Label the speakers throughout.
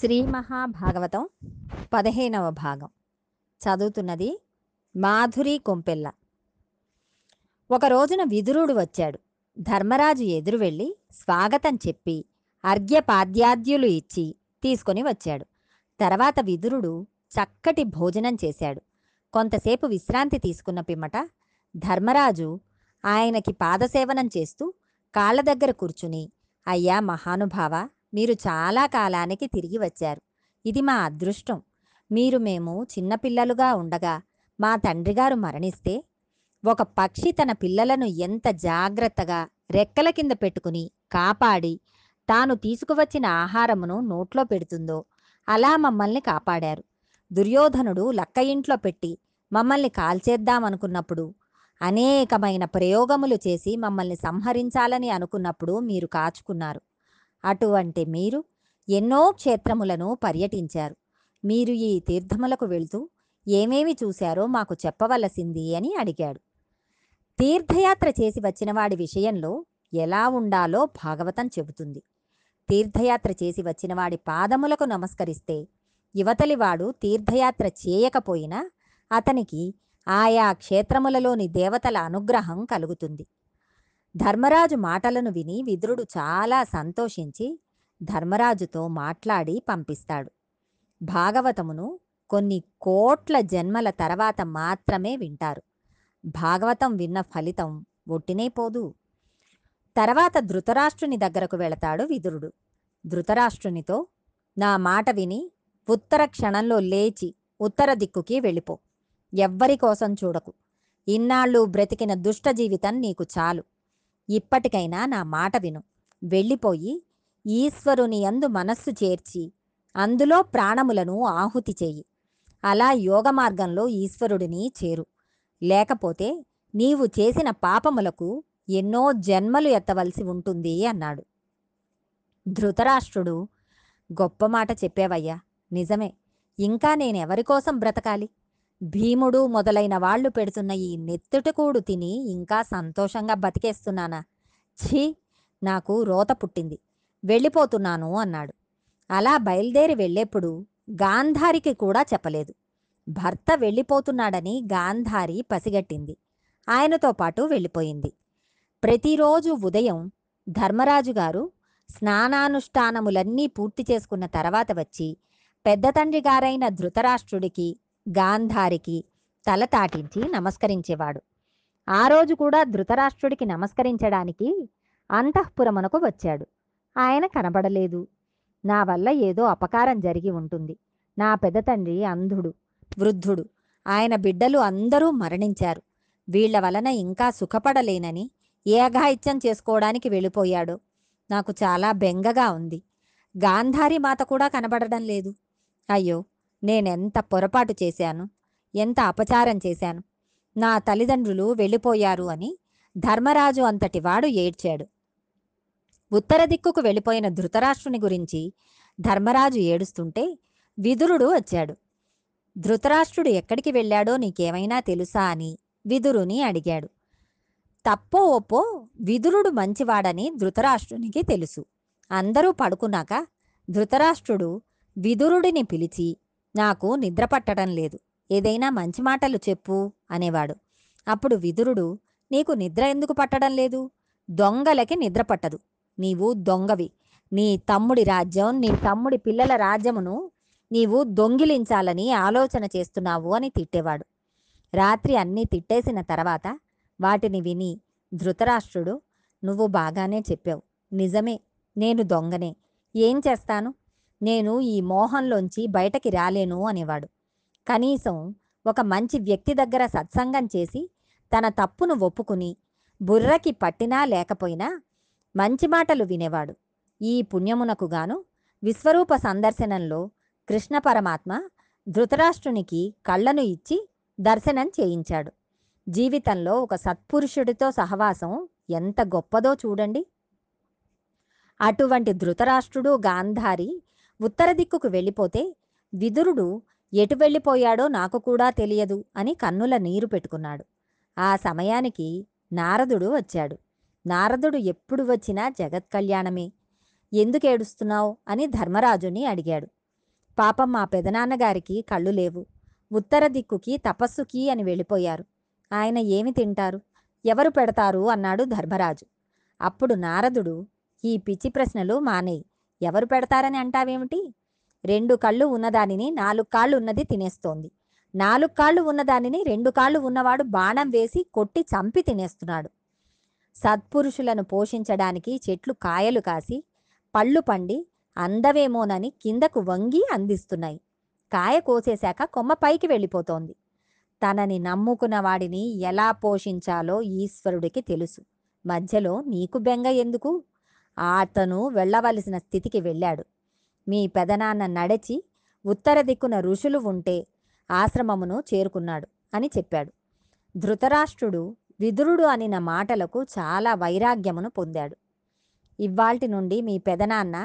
Speaker 1: శ్రీ మహాభాగవతం పదిహేనవ భాగం. చదువుతున్నది మాధురి కొంపెల్ల. ఒక రోజున విదురుడు వచ్చాడు. ధర్మరాజు ఎదురు వెళ్ళి స్వాగతం చెప్పి అర్ఘ్యపాద్యాద్యులు ఇచ్చి తీసుకొని వచ్చాడు. తర్వాత విదురుడు చక్కటి భోజనం చేశాడు. కొంతసేపు విశ్రాంతి తీసుకున్న పిమ్మట ధర్మరాజు ఆయనకి పాదసేవనం చేస్తూ కాళ్ళ దగ్గర కూర్చుని అయ్యా మహానుభావ మీరు చాలా కాలానికి తిరిగి వచ్చారు. ఇది మా అదృష్టం. మీరు మేము చిన్నపిల్లలుగా ఉండగా మా తండ్రిగారు మరణిస్తే ఒక పక్షి తన పిల్లలను ఎంత జాగ్రత్తగా రెక్కల కింద పెట్టుకుని కాపాడి తాను తీసుకువచ్చిన ఆహారమును నోట్లో పెడుతుందో అలా మమ్మల్ని కాపాడారు. దుర్యోధనుడు లక్క ఇంట్లో పెట్టి మమ్మల్ని కాల్చేద్దామనుకున్నప్పుడు అనేకమైన ప్రయోగములు చేసి మమ్మల్ని సంహరించాలని అనుకున్నప్పుడు మీరు కాచుకున్నారు. అటువంటి మీరు ఎన్నో క్షేత్రములను పర్యటించారు. మీరు ఈ తీర్థములకు వెళ్తూ ఏమేమి చూశారో మాకు చెప్పవలసింది అని అడిగాడు. తీర్థయాత్ర చేసి వచ్చిన వాడి విషయంలో ఎలా ఉండాలో భాగవతం చెబుతుంది. తీర్థయాత్ర చేసి వచ్చిన వాడి పాదములకు నమస్కరిస్తే యువతలివాడు తీర్థయాత్ర చేయకపోయినా అతనికి ఆయా క్షేత్రములలోని దేవతల అనుగ్రహం కలుగుతుంది. ధర్మరాజు మాటలను విని విదురుడు చాలా సంతోషించి ధర్మరాజుతో మాట్లాడి పంపిస్తాడు. భాగవతమును కొన్ని కోట్ల జన్మల తర్వాత మాత్రమే వింటారు. భాగవతం విన్న ఫలితం ఒట్టినే పోదు. తర్వాత ధృతరాష్ట్రుని దగ్గరకు వెళతాడు విదురుడు. ధృతరాష్ట్రునితో నా మాట విని ఉత్తర క్షణంలో లేచి ఉత్తర దిక్కుకి వెళ్ళిపో. ఎవ్వరి కోసం చూడకు. ఇన్నాళ్ళు బ్రతికిన దుష్ట జీవితం నీకు చాలు. ఇప్పటికైనా నా మాట విను. వెళ్ళిపోయి ఈశ్వరుని అందు మనస్సు చేర్చి అందులో ప్రాణములను ఆహుతి చేయి. అలా యోగ మార్గంలో ఈశ్వరుడిని చేరు. లేకపోతే నీవు చేసిన పాపములకు ఎన్నో జన్మలు ఎత్తవలసి ఉంటుంది అన్నాడు. ధృతరాష్ట్రుడు గొప్ప మాట చెప్పేవయ్యా. నిజమే. ఇంకా నేనెవరికోసం బ్రతకాలి? భీముడు మొదలైన వాళ్ళు పెడుతున్న ఈ నెత్తుటకూడు తిని ఇంకా సంతోషంగా బతికేస్తున్నానా? ఛీ! నాకు రోత పుట్టింది. వెళ్ళిపోతున్నాను అన్నాడు. అలా బయలుదేరి వెళ్ళేప్పుడు గాంధారికి కూడా చెప్పలేదు. భర్త వెళ్ళిపోతున్నాడని గాంధారి పసిగట్టింది. ఆయనతో పాటు వెళ్ళిపోయింది. ప్రతిరోజు ఉదయం ధర్మరాజు గారు స్నానానుష్ఠానములన్నీ పూర్తి చేసుకున్న తర్వాత వచ్చి పెద్ద తండ్రి గారైన ధృతరాష్ట్రుడికి గాంధారికి తల తాటించి నమస్కరించేవాడు. ఆ రోజు కూడా ధృతరాష్ట్రుడికి నమస్కరించడానికి అంతఃపురమునకు వచ్చాడు. ఆయన కనబడలేదు. నా వల్ల ఏదో అపకారం జరిగి ఉంటుంది. నా పెద్ద తండ్రి అంధుడు వృద్ధుడు. ఆయన బిడ్డలు అందరూ మరణించారు. వీళ్ళ వలన ఇంకా సుఖపడలేనని ఏఘాయిత్యం చేసుకోవడానికి వెళ్ళిపోయాడు. నాకు చాలా బెంగగా ఉంది. గాంధారి మాత కూడా కనబడడం లేదు. అయ్యో నేనెంత పొరపాటు చేశాను? ఎంత అపచారం చేశాను? నా తల్లిదండ్రులు వెళ్ళిపోయారు అని ధర్మరాజు అంతటి వాడు ఏడ్చాడు. ఉత్తర దిక్కుకు వెళ్ళిపోయిన ధృతరాష్ట్రుని గురించి ధర్మరాజు ఏడుస్తుంటే విదురుడు వచ్చాడు. ధృతరాష్ట్రుడు ఎక్కడికి వెళ్ళాడో నీకేమైనా తెలుసా అని విదురుని అడిగాడు. తప్పో ఒప్పో విదురుడు మంచివాడని ధృతరాష్ట్రునికి తెలుసు. అందరూ పడుకున్నాక ధృతరాష్ట్రుడు విదురుడిని పిలిచి నాకు నిద్ర పట్టడం లేదు. ఏదైనా మంచి మాటలు చెప్పు అనేవాడు. అప్పుడు విదురుడు నీకు నిద్ర ఎందుకు పట్టడం లేదు? దొంగలకి నిద్ర పట్టదు. నీవు దొంగవి. నీ తమ్ముడి రాజ్యం నీ తమ్ముడి పిల్లల రాజ్యమును నీవు దొంగిలించాలని ఆలోచన చేస్తున్నావు అని తిట్టేవాడు. రాత్రి అన్నీ తిట్టేసిన తర్వాత వాటిని విని ధృతరాష్ట్రుడు నువ్వు బాగానే చెప్పావు. నిజమే నేను దొంగనే. ఏం చేస్తాను? నేను ఈ మోహంలోంచి బయటకి రాలేను అనేవాడు. కనీసం ఒక మంచి వ్యక్తి దగ్గర సత్సంగం చేసి తన తప్పును ఒప్పుకుని బుర్రకి పట్టినా లేకపోయినా మంచి మాటలు వినేవాడు. ఈ పుణ్యమునకు గాను విశ్వరూప సందర్శనంలో కృష్ణ పరమాత్మ ధృతరాష్ట్రునికి కళ్ళను ఇచ్చి దర్శనం చేయించాడు. జీవితంలో ఒక సత్పురుషుడితో సహవాసం ఎంత గొప్పదో చూడండి. అటువంటి ధృతరాష్ట్రుడు గాంధారి ఉత్తర దిక్కుకు వెళ్ళిపోతే విదురుడు ఎటు వెళ్ళిపోయాడో నాకు కూడా తెలియదు అని కన్నుల నీరు పెట్టుకున్నాడు. ఆ సమయానికి నారదుడు వచ్చాడు. నారదుడు ఎప్పుడు వచ్చినా జగత్ కళ్యాణమే. ఎందుకు ఏడుస్తున్నావు? అని ధర్మరాజుని అడిగాడు. పాపం మా పెదనాన్నగారికి కళ్ళు లేవు. ఉత్తర దిక్కుకి తపస్సుకి అని వెళ్ళిపోయారు. ఆయన ఏమి తింటారు? ఎవరు పెడతారు? అన్నాడు ధర్మరాజు. అప్పుడు నారదుడు ఈ పిచ్చి ప్రశ్నలు మానేయి. ఎవరు పెడతారని అంటావేమిటి? రెండు కళ్ళు ఉన్నదానిని నాలుగు కాళ్ళు ఉన్నది తినేస్తోంది. నాలుగు కాళ్ళు ఉన్నదానిని రెండు కాళ్ళు ఉన్నవాడు బాణం వేసి కొట్టి చంపి తినేస్తున్నాడు. సత్పురుషులను పోషించడానికి చెట్లు కాయలు కాసి పళ్ళు పండి అందవేమోనని కిందకు వంగి అందిస్తున్నాయి. కాయ కోసేశాక కొమ్మ పైకి వెళ్ళిపోతోంది. తనని నమ్ముకున్న వాడిని ఎలా పోషించాలో ఈశ్వరుడికి తెలుసు. మధ్యలో నీకు బెంగ ఎందుకు? అతను వెళ్ళవలసిన స్థితికి వెళ్ళాడు. మీ పెదనాన్న నడిచి ఉత్తర దిక్కున ఋషులు ఉంటే ఆశ్రమమును చేరుకున్నాడు అని చెప్పాడు. ధృతరాష్ట్రుడు విదురుడు అనిన మాటలకు చాలా వైరాగ్యమును పొందాడు. ఇవాల్టి నుండి మీ పెదనాన్న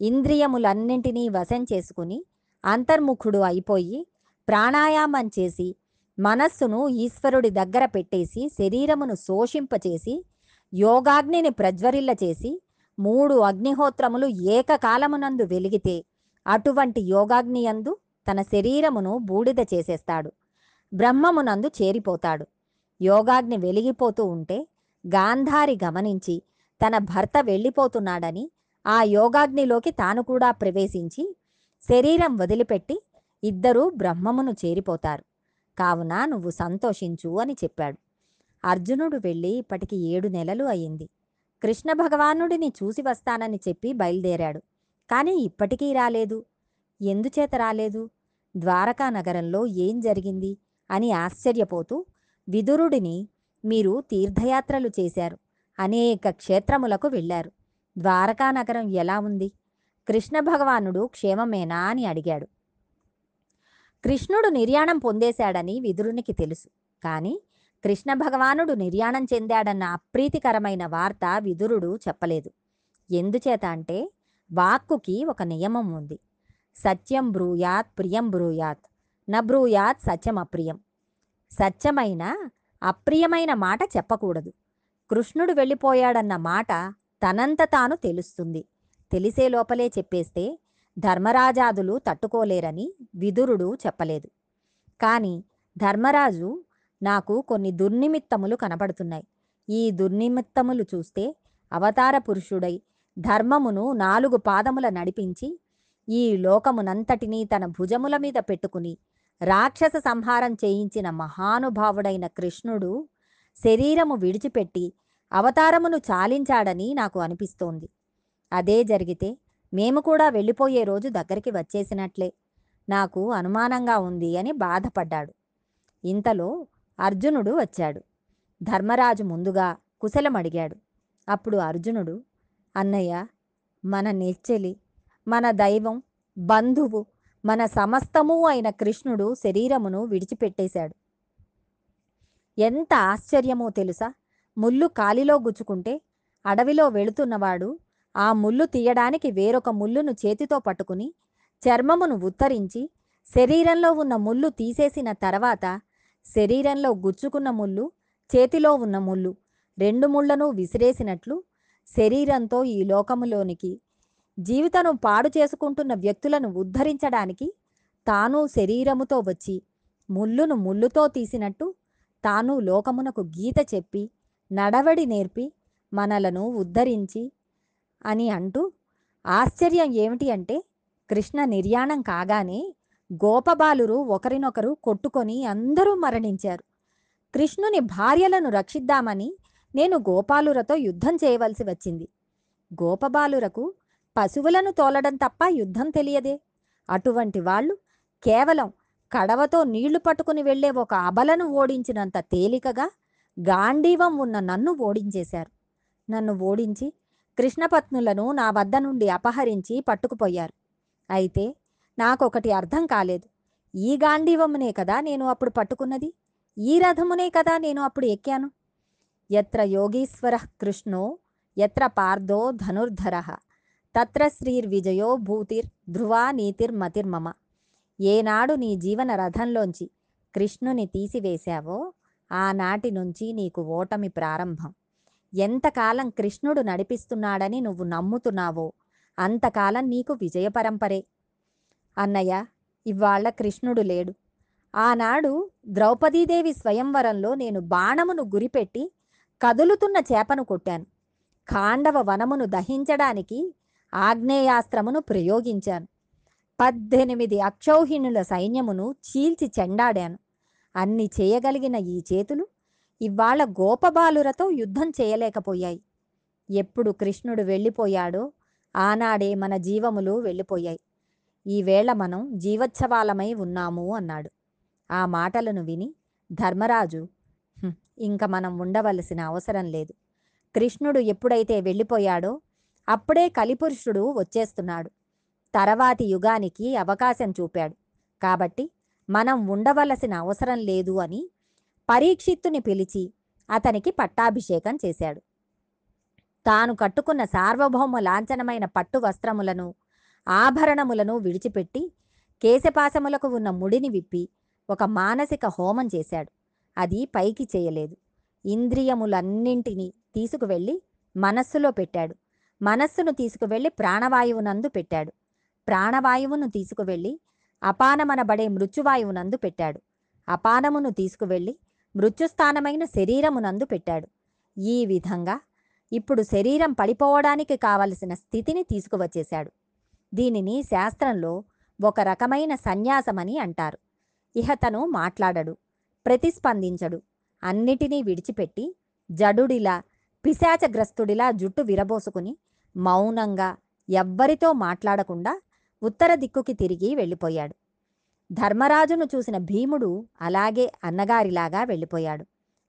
Speaker 1: ఇంద్రియములన్నింటినీ వశం చేసుకుని అంతర్ముఖుడు అయిపోయి ప్రాణాయామం చేసి మనస్సును ఈశ్వరుడి దగ్గర పెట్టేసి శరీరమును శోషింపచేసి యోగాగ్నిని ప్రజ్వరిల్ల చేసి మూడు అగ్నిహోత్రములు ఏకకాలమునందు వెలిగితే అటువంటి యోగాగ్నియందు తన శరీరమును బూడిద చేసేస్తాడు. బ్రహ్మమునందు చేరిపోతాడు. యోగాగ్ని వెలిగిపోతూ ఉంటే గాంధారి గమనించి తన భర్త వెళ్ళిపోతున్నాడని ఆ యోగాగ్నిలోకి తాను కూడా ప్రవేశించి శరీరం వదిలిపెట్టి ఇద్దరూ బ్రహ్మమును చేరిపోతారు. కావున నువ్వు సంతోషించు అని చెప్పాడు. అర్జునుడు వెళ్ళి ఇప్పటికి ఏడు నెలలు అయింది. కృష్ణ భగవానుడిని చూసి వస్తానని చెప్పి బయలుదేరాడు. కానీ ఇప్పటికీ రాలేదు. ఎందుచేత రాలేదు? ద్వారకా నగరంలో ఏం జరిగింది? అని ఆశ్చర్యపోతూ విదురుడిని మీరు తీర్థయాత్రలు చేశారు. అనేక క్షేత్రములకు వెళ్ళారు. ద్వారకా నగరం ఎలా ఉంది? కృష్ణ భగవానుడు క్షేమమేనా అని అడిగాడు. కృష్ణుడు నిర్యాణం పొందేశాడని విదురునికి తెలుసు. కానీ కృష్ణ భగవానుడు నిర్యాణం చెందాడన్న అప్రీతికరమైన వార్త విదురుడు చెప్పలేదు. ఎందుచేత అంటే వాక్కుకి ఒక నియమం ఉంది. సత్యం బ్రూయాత్ ప్రియం బ్రూయాత్. న బ్రూయాత్ సత్యం అప్రియం. సత్యమైన అప్రియమైన మాట చెప్పకూడదు. కృష్ణుడు వెళ్ళిపోయాడన్న మాట తనంత తాను తెలుస్తుంది. తెలిసే లోపలే చెప్పేస్తే ధర్మరాజాదులు తట్టుకోలేరని విదురుడు చెప్పలేదు. కానీ ధర్మరాజు నాకు కొన్ని దుర్నిమిత్తములు కనపడుతున్నాయి ఈ దుర్నిమిత్తములు చూస్తే అవతార పురుషుడై ధర్మమును నాలుగు పాదముల నడిపించి ఈ లోకమునంతటినీ తన భుజముల మీద పెట్టుకుని రాక్షస సంహారం చేయించిన మహానుభావుడైన కృష్ణుడు శరీరము విడిచిపెట్టి అవతారమును చాలించాడని నాకు అనిపిస్తోంది. అదే జరిగితే మేము కూడా వెళ్ళిపోయే రోజు దగ్గరికి వచ్చేసినట్లే. నాకు అనుమానంగా ఉంది అని బాధపడ్డాడు. ఇంతలో అర్జునుడు వచ్చాడు. ధర్మరాజు ముందుగా కుశలమడిగాడు. అప్పుడు అర్జునుడు అన్నయ్య మన నెచ్చెలి మన దైవం బంధువు మన సమస్తము అయిన కృష్ణుడు శరీరమును విడిచిపెట్టేశాడు. ఎంత ఆశ్చర్యమో తెలుసా? ముళ్ళు కాలిలో గుచ్చుకుంటే అడవిలో వెళుతున్నవాడు ఆ ముళ్ళు తీయడానికి వేరొక ముళ్ళును చేతితో పట్టుకుని చర్మమును ఉత్తరించి శరీరంలో ఉన్న ముళ్ళు తీసేసిన తర్వాత శరీరంలో గుచ్చుకున్న ముళ్ళు చేతిలో ఉన్న ముళ్ళు రెండు ముళ్ళను విసిరేసినట్లు శరీరంతో ఈ లోకములోనికి జీవితను పాడు చేసుకుంటున్న వ్యక్తులను ఉద్ధరించడానికి తాను శరీరముతో వచ్చి ముళ్ళును ముళ్ళుతో తీసినట్టు తాను లోకమునకు గీత చెప్పి నడవడి నేర్పి మనలను ఉద్ధరించి అని అంటూ ఆశ్చర్యం ఏమిటి అంటే కృష్ణ నిర్యాణం కాగానే గోపబాలురు ఒకరినొకరు కొట్టుకొని అందరూ మరణించారు. కృష్ణుని భార్యలను రక్షిద్దామని నేను గోపాలురతో యుద్ధం చేయవలసి వచ్చింది. గోపబాలురకు పశువులను తోలడం తప్ప యుద్ధం తెలియదే. అటువంటి వాళ్ళు కేవలం కడవతో నీళ్ళు పట్టుకుని వెళ్ళే ఒక అబలను ఓడించినంత తేలికగా గాంధీవం ఉన్న నన్ను ఓడించేశారు. నన్ను ఓడించి కృష్ణపత్నులను నా వద్ద నుండి అపహరించి పట్టుకుపోయారు. అయితే నాకొకటి అర్థం కాలేదు. ఈ గాంధీవమునే కదా నేను అప్పుడు పట్టుకున్నది? ఈ రథమునే కదా నేను అప్పుడు ఎక్కాను? ఎత్ర యోగీశ్వర కృష్ణో ఎత్ర పార్థో ధనుర్ధర తత్ర శ్రీర్విజయో భూతిర్ ధ్రువా నీతిర్మతిర్మమ ఏనాడు నీ జీవన రథంలోంచి కృష్ణుని తీసివేశావో ఆనాటి నుంచి నీకు ఓటమి ప్రారంభం. ఎంతకాలం కృష్ణుడు నడిపిస్తున్నాడని నువ్వు నమ్ముతున్నావో అంతకాలం నీకు విజయ పరంపరే. అన్నయ్య ఇవాళ కృష్ణుడు లేడు. ఆనాడు ద్రౌపదీదేవి స్వయంవరంలో నేను బాణమును గురిపెట్టి కదులుతున్న చేపను కొట్టాను. ఖాండవ వనమును దహించడానికి ఆగ్నేయాస్త్రమును ప్రయోగించాను. పద్దెనిమిది అక్షౌహిణుల సైన్యమును చీల్చి చెండాడాను. అన్ని చేయగలిగిన ఈ చేతులు ఇవాళ గోపబాలురతో యుద్ధం చేయలేకపోయాయి. ఎప్పుడు కృష్ణుడు వెళ్ళిపోయాడో ఆనాడే మన జీవములు వెళ్ళిపోయాయి. ఈవేళ మనం జీవోత్సవాలమై ఉన్నాము అన్నాడు. ఆ మాటలను విని ధర్మరాజు ఇంక మనం ఉండవలసిన అవసరం లేదు. కృష్ణుడు ఎప్పుడైతే వెళ్ళిపోయాడో అప్పుడే కలిపురుషుడు వచ్చేస్తున్నాడు. తర్వాతి యుగానికి అవకాశం చూపాడు. కాబట్టి మనం ఉండవలసిన అవసరం లేదు అని పరీక్షిత్తుని పిలిచి అతనికి పట్టాభిషేకం చేశాడు. తాను కట్టుకున్న సార్వభౌమ లాంఛనమైన పట్టు వస్త్రములను ఆభరణములను విడిచిపెట్టి కేశపాశములకు ఉన్న ముడిని విప్పి ఒక మానసిక హోమం చేశాడు. అది పైకి చేయలేదు. ఇంద్రియములన్నింటినీ తీసుకువెళ్ళి మనస్సులో పెట్టాడు. మనస్సును తీసుకువెళ్ళి ప్రాణవాయువునందు పెట్టాడు. ప్రాణవాయువును తీసుకువెళ్ళి అపానమనబడే మృత్యువాయువునందు పెట్టాడు. అపానమును తీసుకువెళ్ళి మృత్యుస్థానమైన శరీరమునందు పెట్టాడు. ఈ విధంగా ఇప్పుడు శరీరం పడిపోవడానికి కావలసిన స్థితిని తీసుకువచ్చేశాడు. దీనిని శాస్త్రంలో ఒక రకమైన సన్యాసమని అంటారు. ఇహ తను మాట్లాడడు ప్రతిస్పందించడు అన్నిటినీ విడిచిపెట్టి జడుడిలా పిశాచగ్రస్తుడిలా జుట్టు విరబోసుకుని మౌనంగా ఎవ్వరితో మాట్లాడకుండా ఉత్తర దిక్కుకి తిరిగి వెళ్ళిపోయాడు. ధర్మరాజును చూసిన భీముడు అలాగే అన్నగారిలాగా వెళ్ళిపోయాడు.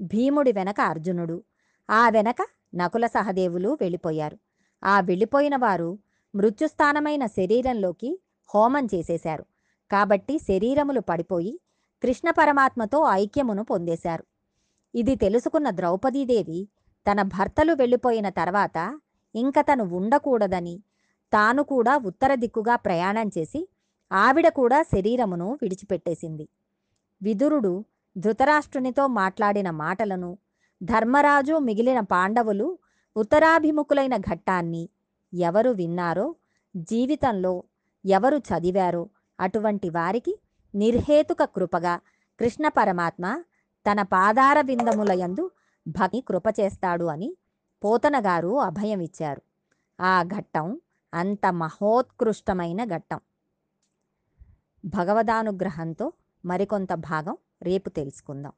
Speaker 1: భీముడి వెనక అర్జునుడు ఆ వెనక నకుల సహదేవులు వెళ్ళిపోయారు. ఆ వెళ్ళిపోయిన వారు మృత్యుస్థానమైన శరీరంలోకి హోమం చేసేశారు. కాబట్టి శరీరములు పడిపోయి కృష్ణ పరమాత్మతో ఐక్యమును పొందేశారు. ఇది తెలుసుకున్న ద్రౌపదీదేవి తన భర్తలు వెళ్ళిపోయిన తర్వాత ఇంక తను ఉండకూడదని తాను కూడా ఉత్తర దిక్కుగా ప్రయాణం చేసి ఆవిడ కూడా శరీరమును విడిచిపెట్టేసింది. విదురుడు ధృతరాష్ట్రునితో మాట్లాడిన మాటలను ధర్మరాజు మిగిలిన పాండవులు ఉత్తరాభిముఖులైన ఘట్టాన్ని ఎవరు విన్నారో జీవితంలో ఎవరు చదివారో అటువంటి వారికి నిర్హేతుక కృపగా కృష్ణ పరమాత్మ తన పాదార విందములయందు భక్తి కృప చేస్తాడు అని పోతనగారు అభయమిచ్చారు. ఆ ఘట్టం అంత మహోత్కృష్టమైన ఘట్టం. భగవదానుగ్రహంతో మరికొంత భాగం రేపు తెలుసుకుందాం.